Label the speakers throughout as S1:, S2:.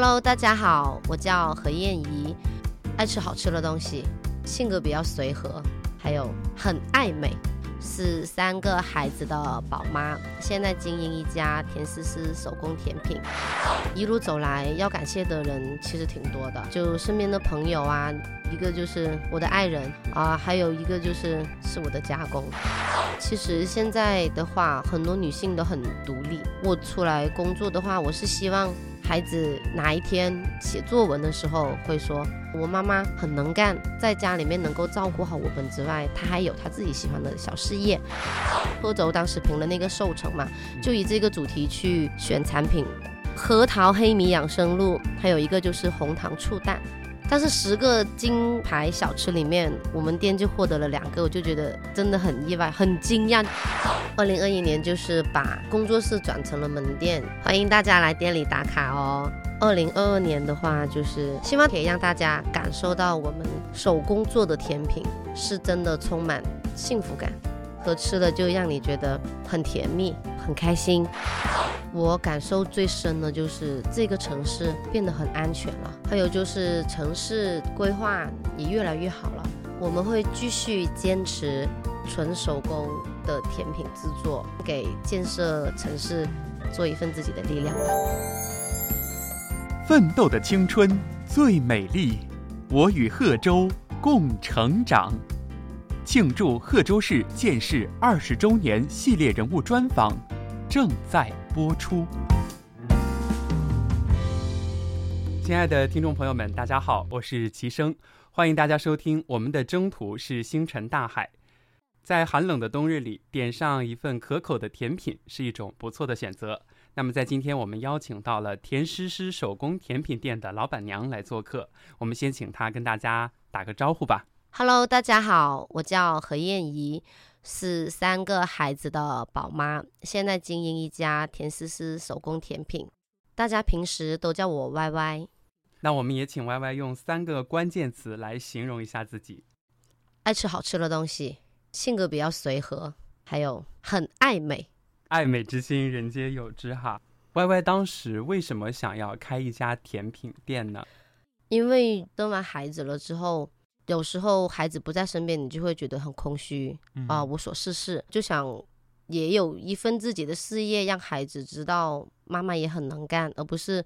S1: Hello，大家好，我叫何燕怡，爱吃好吃的东西，性格比较随和，还有很爱美，是三个孩子的宝妈，现在经营一家甜丝丝手工甜品。一路走来，要感谢的人其实挺多的，就身边的朋友啊，一个就是我的爱人啊，还有一个就是是我的家公。其实现在的话，很多女性都很独立。我出来工作的话，我是希望。孩子哪一天写作文的时候会说，我妈妈很能干，在家里面能够照顾好我们之外，她还有她自己喜欢的小事业。贺州当时评了那个寿城嘛，就以这个主题去选产品，核桃黑米养生露，还有一个就是红糖醋蛋。但是十个金牌小吃里面，我们店就获得了两个，我就觉得真的很意外，很惊讶。二零二一年就是把工作室转成了门店，欢迎大家来店里打卡哦。二零二二年的话，就是希望可以让大家感受到我们手工做的甜品是真的充满幸福感。和吃了就让你觉得很甜蜜、很开心。我感受最深的就是这个城市变得很安全了，还有就是城市规划也越来越好了。我们会继续坚持纯手工的甜品制作，给建设城市做一份自己的力量吧。
S2: 奋斗的青春最美丽，我与贺州共成长。庆祝贺州市建市二十周年系列人物专访正在播出。亲爱的听众朋友们，大家好，我是齐生，欢迎大家收听我们的征途是星辰大海。在寒冷的冬日里，点上一份可口的甜品是一种不错的选择。那么，在今天我们邀请到了甜诗诗手工甜品店的老板娘来做客，我们先请她跟大家打个招呼吧。
S1: Hello，大家好，我叫何燕怡，是三个孩子的宝妈，现在经营一家甜丝丝手工甜品，大家平时都叫我 Y Y。
S2: 那我们也请 Y Y 用三个关键词来形容一下自己：
S1: 爱吃好吃的东西，性格比较随和，还有很爱美。
S2: 爱美之心，人皆有之哈。Y Y 当时为什么想要开一家甜品店呢？
S1: 因为生完孩子了之后。有时候孩子不在身边，你就会觉得很空虚啊，无所事事，就想也有一份自己的事业，让孩子知道妈妈也很能干，而不是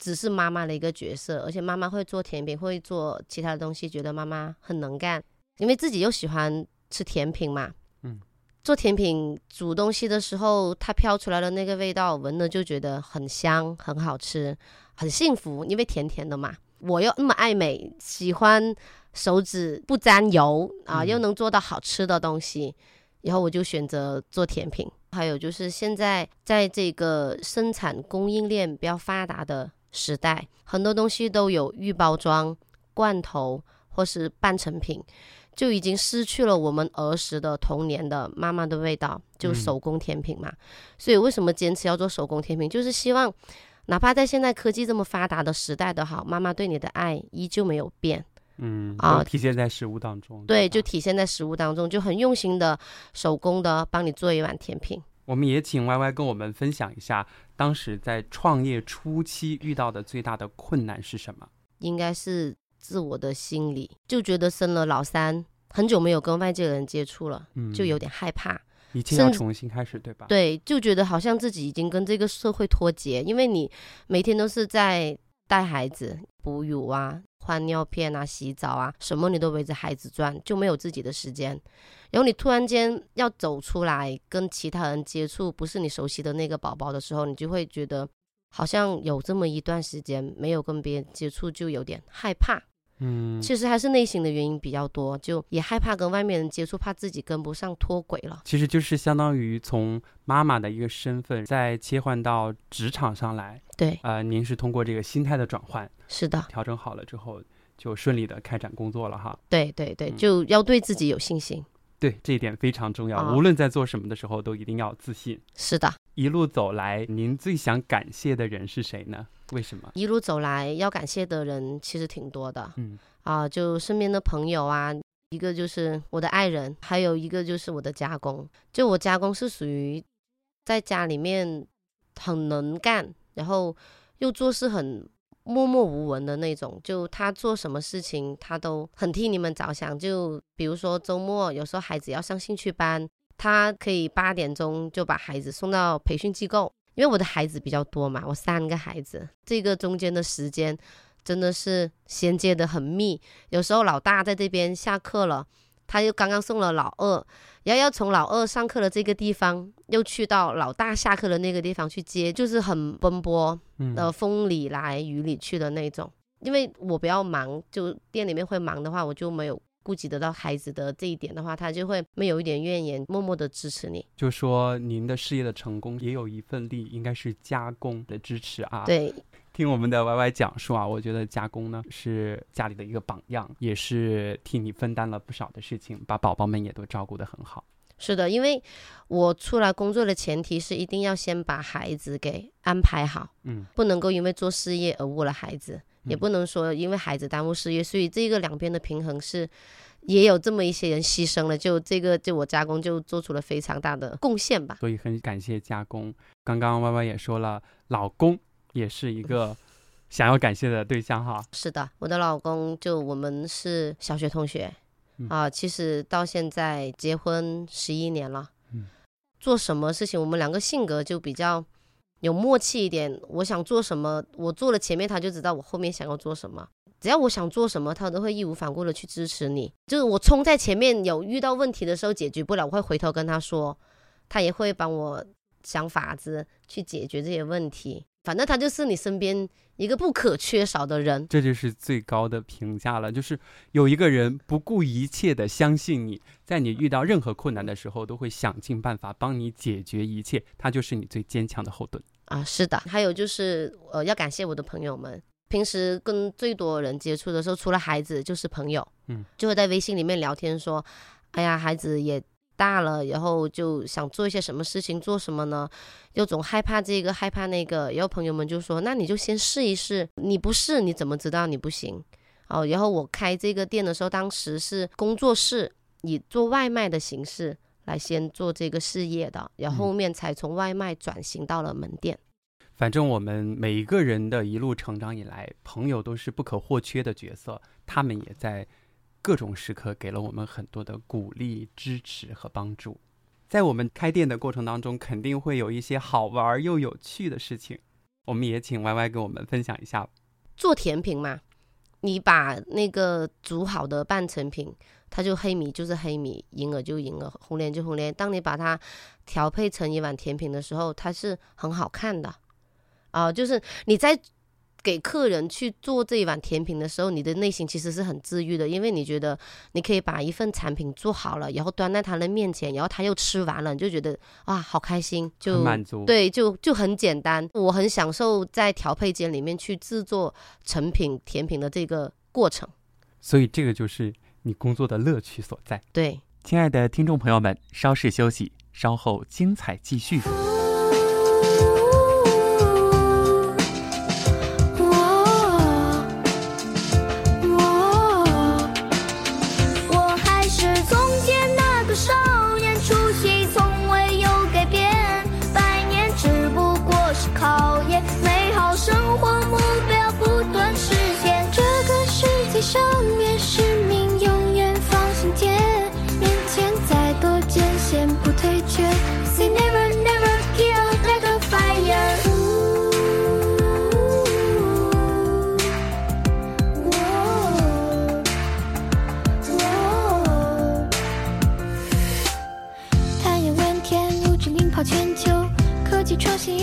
S1: 只是妈妈的一个角色。而且妈妈会做甜品，会做其他的东西，觉得妈妈很能干，因为自己又喜欢吃甜品嘛。嗯，做甜品煮东西的时候，它飘出来的那个味道，闻了就觉得很香，很好吃，很幸福，因为甜甜的嘛。我又那么爱美，喜欢。手指不沾油啊，又能做到好吃的东西，然后我就选择做甜品。还有就是现在在这个生产供应链比较发达的时代，很多东西都有预包装、罐头或是半成品，就已经失去了我们儿时的童年的妈妈的味道，就手工甜品嘛。所以为什么坚持要做手工甜品，就是希望哪怕在现在科技这么发达的时代的好，妈妈对你的爱依旧没有变。
S2: 嗯啊，体现在食物当中。
S1: 对，就体现在食物当中，就很用心的手工的帮你做一碗甜品。
S2: 我们也请 Y Y 跟我们分享一下，当时在创业初期遇到的最大的困难是什么？
S1: 应该是自我的心理，就觉得生了老三，很久没有跟外界的人接触了，就有点害怕，
S2: 一切要重新开始，对吧？
S1: 对，就觉得好像自己已经跟这个社会脱节，因为你每天都是在带孩子、哺乳啊。换尿片啊，洗澡啊，什么你都围着孩子转，就没有自己的时间。然后你突然间要走出来跟其他人接触，不是你熟悉的那个宝宝的时候，你就会觉得好像有这么一段时间没有跟别人接触，就有点害怕。嗯，其实还是内心的原因比较多，就也害怕跟外面人接触，怕自己跟不上脱轨了。
S2: 其实就是相当于从妈妈的一个身份再切换到职场上来。
S1: 对，
S2: 呃，您是通过这个心态的转换，
S1: 是的，
S2: 调整好了之后，就顺利的开展工作了哈。
S1: 对对对，就要对自己有信心。
S2: 对，这一点非常重要。无论在做什么的时候，都一定要自信。
S1: 是的，
S2: 一路走来，您最想感谢的人是谁呢？为什么？
S1: 一路走来，要感谢的人其实挺多的。嗯啊，就身边的朋友啊，一个就是我的爱人，还有一个就是我的家公。就我家公是属于在家里面很能干，然后又做事很默默无闻的那种，就他做什么事情，他都很替你们着想。就比如说周末，有时候孩子要上兴趣班，他可以八点钟就把孩子送到培训机构。因为我的孩子比较多嘛，我三个孩子，这个中间的时间真的是衔接的很密。有时候老大在这边下课了，他又刚刚送了老二，然后要从老二上课的这个地方又去到老大下课的那个地方去接，就是很奔波的，风里来雨里去的那种。因为我比较忙，就店里面会忙的话，我就没有。顾及得到孩子的这一点的话，他就会没有一点怨言，默默的支持你。
S2: 就说您的事业的成功也有一份力，应该是家工的支持啊。
S1: 对，
S2: 听我们的 Y Y 讲述啊，我觉得家公呢是家里的一个榜样，也是替你分担了不少的事情，把宝宝们也都照顾得很好。
S1: 是的，因为我出来工作的前提是一定要先把孩子给安排好，嗯，不能够因为做事业而误了孩子。也不能说因为孩子耽误事业，所以这个两边的平衡是也有这么一些人牺牲了。就这个，就我加工就做出了非常大的贡献吧。
S2: 所以很感谢加工。刚刚歪歪也说了，老公也是一个想要感谢的对象哈。
S1: 是的，我的老公就我们是小学同学啊，其实到现在结婚十一年了。嗯，做什么事情我们两个性格就比较。有默契一点，我想做什么，我做了前面，他就知道我后面想要做什么。只要我想做什么，他都会义无反顾的去支持你。就是我冲在前面，有遇到问题的时候解决不了，我会回头跟他说，他也会帮我想法子去解决这些问题。反正他就是你身边一个不可缺少的人，
S2: 这就是最高的评价了。就是有一个人不顾一切的相信你，在你遇到任何困难的时候，都会想尽办法帮你解决一切，他就是你最坚强的后盾
S1: 啊！是的，还有就是呃，要感谢我的朋友们，平时跟最多人接触的时候，除了孩子就是朋友，嗯，就会在微信里面聊天说，哎呀，孩子也。大了，然后就想做一些什么事情，做什么呢？又总害怕这个，害怕那个。然后朋友们就说：“那你就先试一试，你不试你怎么知道你不行？”哦，然后我开这个店的时候，当时是工作室，以做外卖的形式来先做这个事业的，然后后面才从外卖转型到了门店。
S2: 反正我们每一个人的一路成长以来，朋友都是不可或缺的角色，他们也在。各种时刻给了我们很多的鼓励、支持和帮助。在我们开店的过程当中，肯定会有一些好玩又有趣的事情。我们也请 Y Y 跟我们分享一下。
S1: 做甜品嘛，你把那个煮好的半成品，它就黑米就是黑米，银耳就银耳，红莲就红莲。当你把它调配成一碗甜品的时候，它是很好看的啊，就是你在。给客人去做这一碗甜品的时候，你的内心其实是很治愈的，因为你觉得你可以把一份产品做好了，然后端在他的面前，然后他又吃完了，你就觉得啊，好开心，就
S2: 满足。
S1: 对，就就很简单。我很享受在调配间里面去制作成品甜品的这个过程，
S2: 所以这个就是你工作的乐趣所在。
S1: 对，
S2: 亲爱的听众朋友们，稍事休息，稍后精彩继续。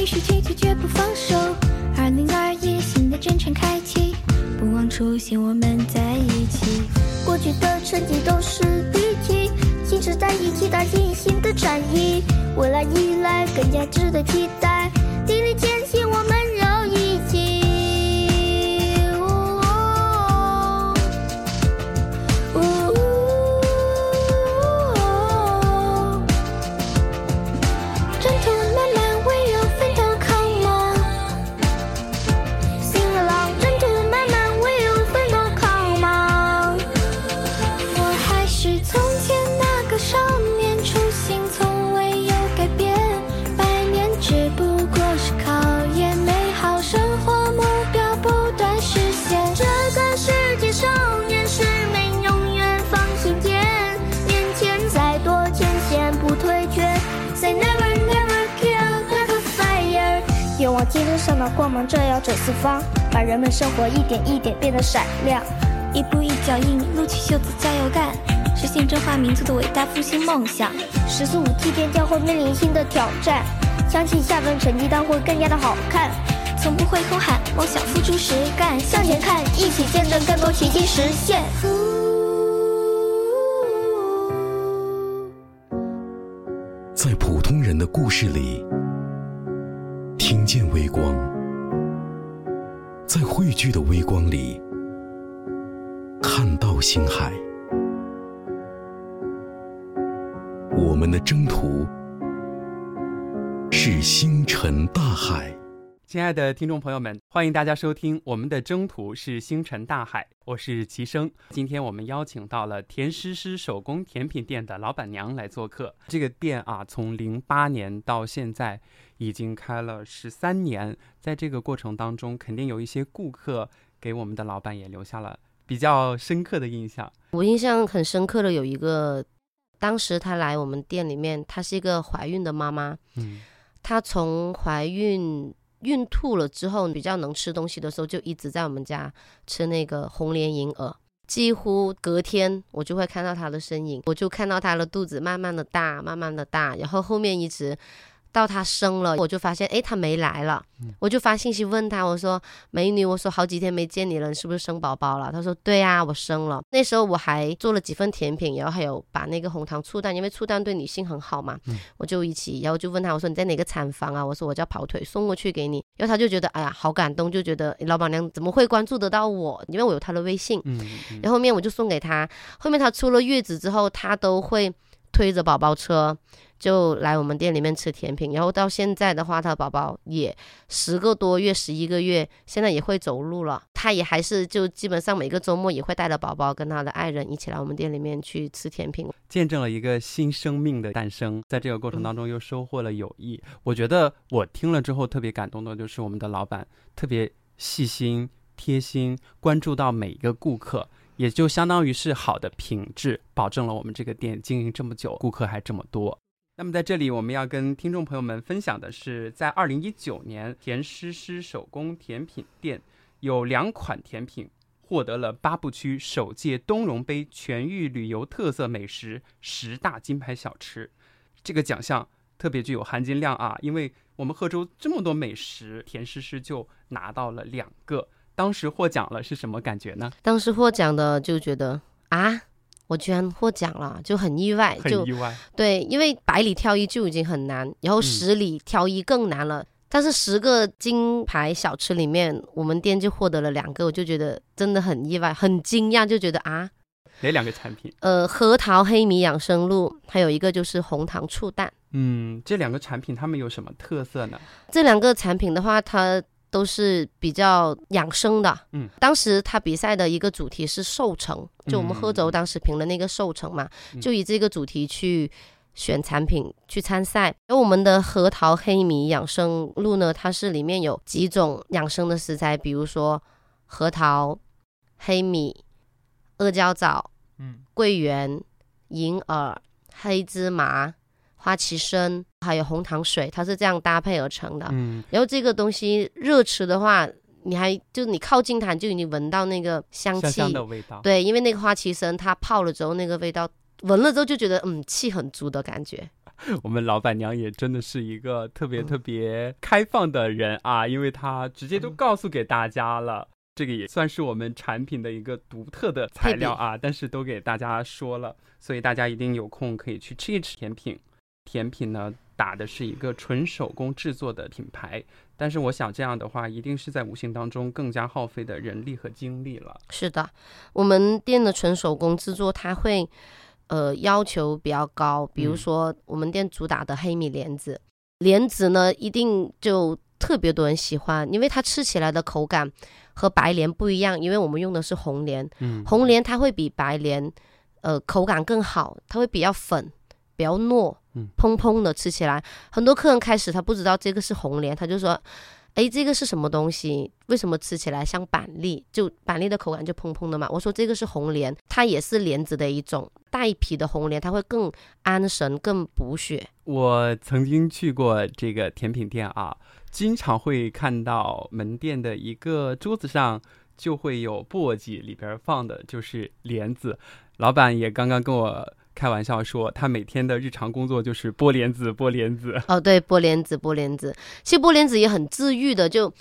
S3: 许请
S4: 求绝不放手二零二一新的征程开启不忘初心
S3: 我们在一起。过去的成绩都是底气新时代一起打赢新的战役未来依赖更加值得期待。上的光芒照耀着四方，把人们生活一点一点变得闪亮。
S5: 一步一脚印，撸起袖子加油干，实现中华民族的伟大复兴梦想。
S3: 十四五期间将会面临新的挑战，相信下份成绩单会更加的好看。
S5: 从不会空喊，梦想付出实干，
S3: 向前看，一起见证更多奇迹实现。
S6: 在普通人的故事里，见微光，在汇聚的微光里，看到星海。我们的征途是星辰大海。
S2: 亲爱的听众朋友们，欢迎大家收听我们的征途是星辰大海，我是齐生。今天我们邀请到了田诗诗手工甜品店的老板娘来做客。这个店啊，从零八年到现在已经开了十三年，在这个过程当中，肯定有一些顾客给我们的老板也留下了比较深刻的印象。
S1: 我印象很深刻的有一个，当时她来我们店里面，她是一个怀孕的妈妈，
S2: 嗯，
S1: 她从怀孕。孕吐了之后，比较能吃东西的时候，就一直在我们家吃那个红莲银耳。几乎隔天我就会看到它的身影，我就看到它的肚子慢慢的大，慢慢的大，然后后面一直。到她生了，我就发现，哎，她没来了，我就发信息问她，我说，美女，我说好几天没见你了，你是不是生宝宝了？她说，对啊，我生了。那时候我还做了几份甜品，然后还有把那个红糖醋蛋，因为醋蛋对女性很好嘛，我就一起，然后就问她，我说你在哪个产房啊？我说我叫跑腿，送过去给你。然后她就觉得，哎呀，好感动，就觉得老板娘怎么会关注得到我？因为我有她的微信。然后后面我就送给她，后面她出了月子之后，她都会推着宝宝车。就来我们店里面吃甜品，然后到现在的话，他宝宝也十个多月、十一个月，现在也会走路了。他也还是就基本上每个周末也会带着宝宝跟他的爱人一起来我们店里面去吃甜品，
S2: 见证了一个新生命的诞生。在这个过程当中又收获了友谊。我觉得我听了之后特别感动的就是我们的老板特别细心、贴心，关注到每一个顾客，也就相当于是好的品质，保证了我们这个店经营这么久，顾客还这么多。那么在这里，我们要跟听众朋友们分享的是，在二零一九年，田诗诗手工甜品店有两款甜品获得了八部区首届东荣杯全域旅游特色美食十大金牌小吃。这个奖项特别具有含金量啊，因为我们贺州这么多美食，田诗诗就拿到了两个。当时获奖了是什么感觉呢？
S1: 当时获奖的就觉得啊。我居然获奖了，就很意外，
S2: 就意外。
S1: 对，因为百里挑一就已经很难，然后十里挑一更难了。但是十个金牌小吃里面，我们店就获得了两个，我就觉得真的很意外，很惊讶，就觉得啊，
S2: 哪两个产品？
S1: 呃，核桃黑米养生露，还有一个就是红糖醋蛋。
S2: 嗯，这两个产品它们有什么特色呢？
S1: 这两个产品的话，它。都是比较养生的，
S2: 嗯，
S1: 当时他比赛的一个主题是瘦城，就我们贺州当时评的那个瘦城嘛，就以这个主题去选产品去参赛。而我们的核桃黑米养生露呢，它是里面有几种养生的食材，比如说核桃、黑米、阿胶枣、
S2: 嗯、
S1: 桂圆、银耳、黑芝麻。花旗参还有红糖水，它是这样搭配而成的。
S2: 嗯，
S1: 然后这个东西热吃的话，你还就你靠近它就已经闻到那个香气
S2: 的味道。
S1: 对，因为那个花旗参它泡了之后，那个味道闻了之后就觉得嗯气很足的感觉。
S2: 我们老板娘也真的是一个特别特别开放的人啊，因为她直接都告诉给大家了，这个也算是我们产品的一个独特的材料啊，但是都给大家说了，所以大家一定有空可以去吃一吃甜品。甜品呢，打的是一个纯手工制作的品牌，但是我想这样的话，一定是在无形当中更加耗费的人力和精力了。
S1: 是的，我们店的纯手工制作，它会呃要求比较高，比如说我们店主打的黑米莲子，莲子呢一定就特别多人喜欢，因为它吃起来的口感和白莲不一样，因为我们用的是红莲，
S2: 嗯，
S1: 红莲它会比白莲呃口感更好，它会比较粉。比较糯，
S2: 嗯
S1: 蓬蓬的吃起来。很多客人开始他不知道这个是红莲，他就说。哎，这个是什么东西？为什么吃起来像板栗？就板栗的口感就砰砰的嘛。我说这个是红莲，它也是莲子的一种，带皮的红莲，它会更安神、更补血。
S2: 我曾经去过这个甜品店啊，经常会看到门店的一个桌子上就会有簸箕，里边放的就是莲子。老板也刚刚跟我开玩笑说，他每天的日常工作就是剥莲子，剥莲子。
S1: 哦，对，剥莲子，剥莲子，其实剥莲子也很治愈的，就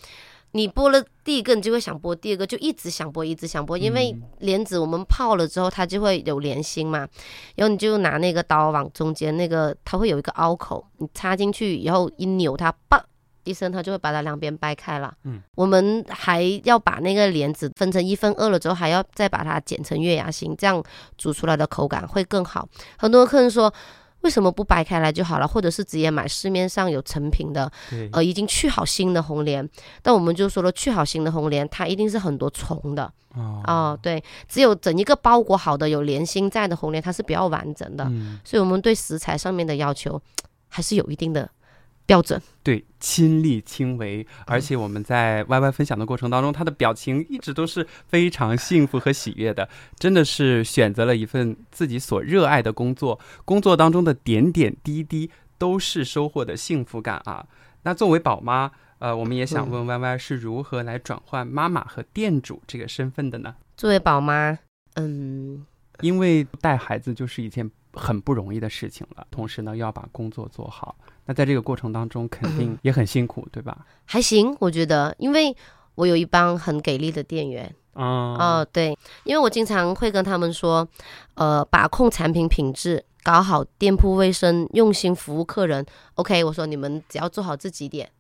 S1: 你剥了第一个，你就会想剥第二个，就一直想剥，一直想剥，因为莲子我们泡了之后，它就会有莲心嘛，然后你就拿那个刀往中间那个，它会有一个凹口，你插进去以后一扭它，叭一声，它就会把它两边掰开了。
S2: 嗯，
S1: 我们还要把那个莲子分成一分二了之后，还要再把它剪成月牙形，这样煮出来的口感会更好。很多客人说。为什么不掰开来就好了，或者是直接买市面上有成品的，呃，已经去好心的红莲？但我们就说了，去好心的红莲，它一定是很多虫的
S2: 哦，
S1: 哦。对，只有整一个包裹好的有莲心在的红莲，它是比较完整的。
S2: 嗯，
S1: 所以我们对食材上面的要求还是有一定的标准。
S2: 对，亲力亲为，而且我们在 Y Y 分享的过程当中，他的表情一直都是非常幸福和喜悦的，真的是选择了一份自己所热爱的工作，工作当中的点点滴滴都是收获的幸福感啊。那作为宝妈，呃，我们也想问 Y Y 是如何来转换妈妈和店主这个身份的呢？
S1: 作为宝妈，嗯，
S2: 因为带孩子就是一件很不容易的事情了，同时呢，又要把工作做好。那在这个过程当中，肯定也很辛苦，对吧？
S1: 还行，我觉得，因为我有一帮很给力的店员。
S2: 啊、
S1: 哦，对，因为我经常会跟他们说，呃，把控产品品质，搞好店铺卫生，用心服务客人。OK，我说你们只要做好这几点，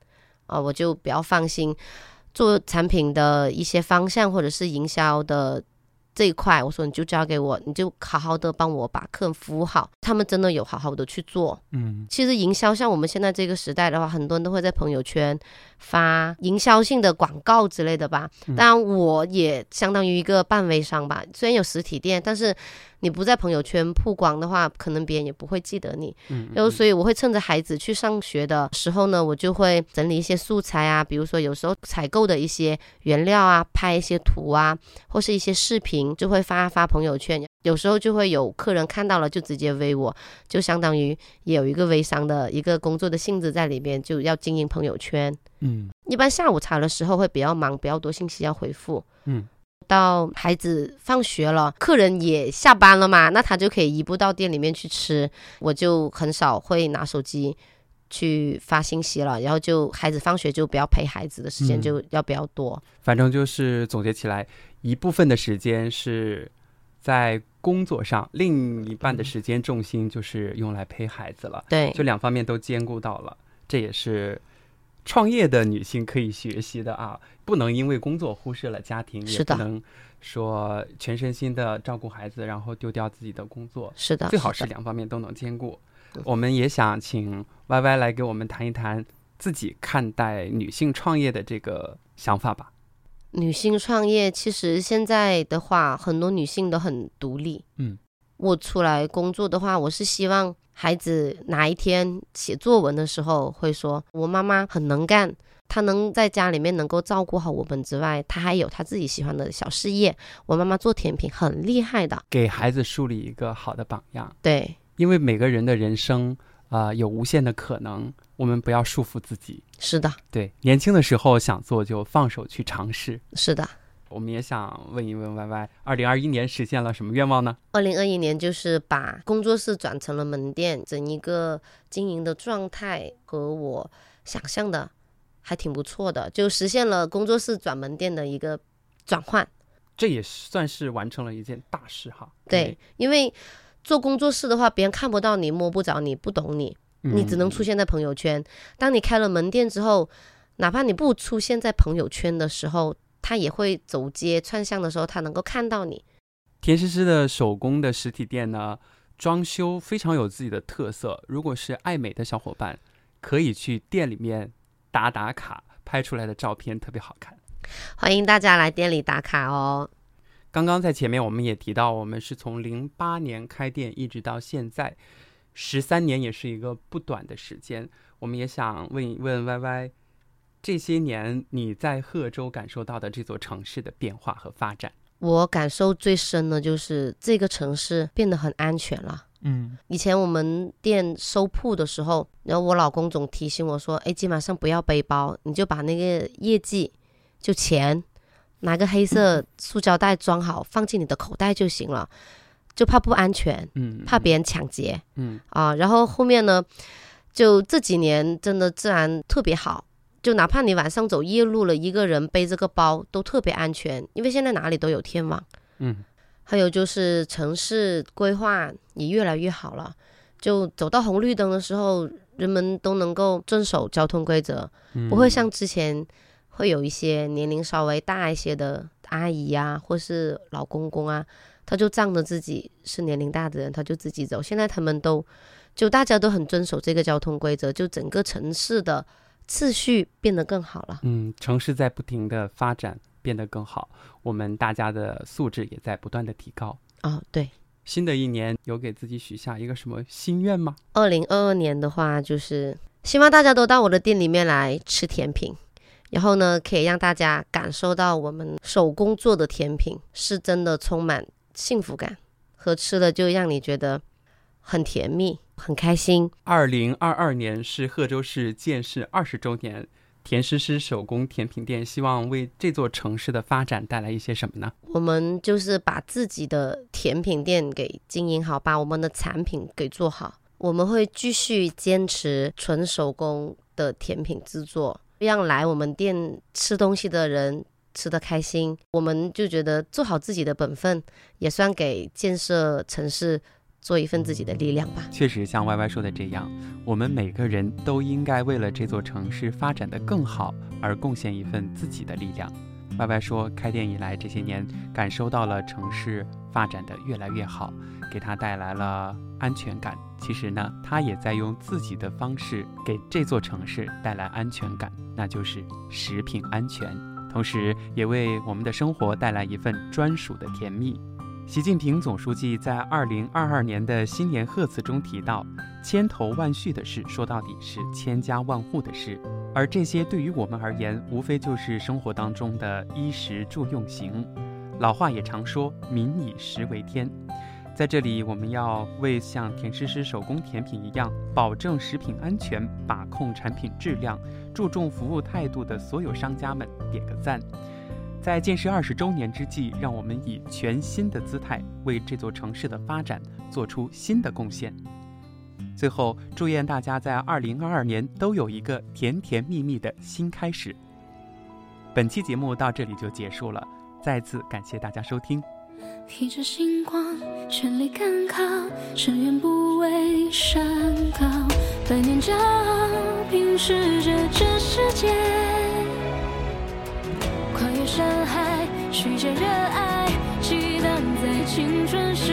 S1: 啊、我就比较放心。做产品的一些方向或者是营销的这一块，我说你就交给我，你就好好的帮我把客人服务好。他们真的有好好的去做。
S2: 嗯，
S1: 其实营销像我们现在这个时代的话，很多人都会在朋友圈发营销性的广告之类的吧。当然，我也相当于一个半微商吧，虽然有实体店，但是你不在朋友圈曝光的话，可能别人也不会记得你。
S2: 嗯，
S1: 然后，所以我会趁着孩子去上学的时候呢，我就会整理一些素材啊，比如说有时候采购的一些原料啊，拍一些图啊，或是一些视频，就会发发朋友圈。有时候就会有客人看到了就直接微我，就相当于也有一个微商的一个工作的性质在里边，就要经营朋友圈。
S2: 嗯
S1: 一般下午茶的时候会比较忙，比较多信息要回复。
S2: 嗯，
S1: 到孩子放学了，客人也下班了嘛，那他就可以移步到店里面去吃，我就很少会拿手机去发信息了。然后就孩子放学就不要陪孩子的时间
S2: 嗯
S1: 就要比较多。
S2: 反正就是总结起来，一部分的时间是在工作上，另一半的时间重心就是用来陪孩子了，
S1: 对，
S2: 就两方面都兼顾到了，这也是。创业的女性可以学习的啊，不能因为工作忽视了家庭，也不能说全身心的照顾孩子，然后丢掉自己的工作。
S1: 是的，
S2: 最好是两方面都能兼顾
S1: 嗯。
S2: 我们也想请 Y Y 来给我们谈一谈自己看待女性创业的这个想法吧。
S1: 女性创业，其实现在的话，很多女性都很独立。
S2: 嗯，
S1: 我出来工作的话，我是希望孩子哪一天写作文的时候会说，我妈妈很能干，她能在家里面能够照顾好我们之外，她还有她自己喜欢的小事业。我妈妈做甜品很厉害的，
S2: 给孩子树立一个好的榜样，
S1: 对，
S2: 因为每个人的人生啊、呃有无限的可能，我们不要束缚自己。
S1: 是的，
S2: 对，年轻的时候想做就放手去尝试。
S1: 是的。
S2: 我们也想问一问 Y Y，二零二一年实现了什么愿望呢？
S1: 二零二一年就是把工作室转成了门店，整一个经营的状态和我想象的还挺不错的，就实现了工作室转门店的一个转换。
S2: 这也算是完成了一件大事哈。
S1: 对，因为做工作室的话，别人看不到你，摸不着你，不懂你，
S2: 嗯，
S1: 你只能出现在朋友圈。当你开了门店之后，哪怕你不出现在朋友圈的时候，他也会走街串巷的时候，他能够看到你。
S2: 田诗诗的手工的实体店呢，装修非常有自己的特色。如果是爱美的小伙伴，可以去店里面打打卡，拍出来的照片特别好看。
S1: 欢迎大家来店里打卡哦。
S2: 刚刚在前面我们也提到，我们是从零八年开店一直到现在，十三年也是一个不短的时间，我们也想问一问 Y Y，这些年你在贺州感受到的这座城市的变化和发展？
S1: 我感受最深的就是这个城市变得很安全了。
S2: 嗯，
S1: 以前我们店收铺的时候，然后我老公总提醒我说：“哎，今晚上不要背包，你就把那个业绩，就钱，拿个黑色塑胶袋装好，放进你的口袋就行了，就怕不安全，
S2: 嗯，
S1: 怕别人抢劫。”
S2: 嗯。
S1: 啊，然后后面呢，就这几年真的治安特别好，就哪怕你晚上走夜路了，一个人背这个包都特别安全，因为现在哪里都有天网。
S2: 嗯。
S1: 还有就是城市规划也越来越好了，就走到红绿灯的时候，人们都能够遵守交通规则，
S2: 嗯，
S1: 不会像之前会有一些年龄稍微大一些的阿姨啊、或是老公公啊，他就仗着自己是年龄大的人，他就自己走。现在他们都就大家都很遵守这个交通规则，就整个城市的秩序变得更好了。
S2: 嗯，城市在不停的发展，变得更好，我们大家的素质也在不断的提高。
S1: 哦，对，
S2: 新的一年有给自己许下一个什么心愿吗？
S1: 二零二二年的话，就是希望大家都到我的店里面来吃甜品，然后呢，可以让大家感受到我们手工做的甜品是真的充满幸福感，和吃了就让你觉得很甜蜜、很开心。
S2: 二零二二年是贺州市建市二十周年，甜诗诗手工甜品店希望为这座城市的发展带来一些什么呢？
S1: 我们就是把自己的甜品店给经营好，把我们的产品给做好。我们会继续坚持纯手工的甜品制作，让来我们店吃东西的人吃得开心。我们就觉得做好自己的本分，也算给建设城市做一份自己的力量吧。
S2: 确实，像 Y Y 说的这样，我们每个人都应该为了这座城市发展的更好而贡献一份自己的力量。Y Y 说，开店以来这些年，感受到了城市发展的越来越好，给他带来了安全感。其实呢，他也在用自己的方式给这座城市带来安全感，那就是食品安全，同时也为我们的生活带来一份专属的甜蜜。习近平总书记在二零二二年的新年贺词中提到：“千头万绪的事，说到底是千家万户的事。”而这些对于我们而言，无非就是生活当中的衣食住用行。老话也常说“民以食为天”。在这里，我们要为像甜诗诗手工甜品一样，保证食品安全、把控产品质量、注重服务态度的所有商家们点个赞。在建市二十周年之际，让我们以全新的姿态为这座城市的发展做出新的贡献。最后，祝愿大家在二零二二年都有一个甜甜蜜蜜的新开始。本期节目到这里就结束了，再次感谢大家收听。
S5: 披着星光，全力赶考，志愿不畏山高，百年骄傲，平视着这世界。跨越山海，续写热爱，激荡在青春时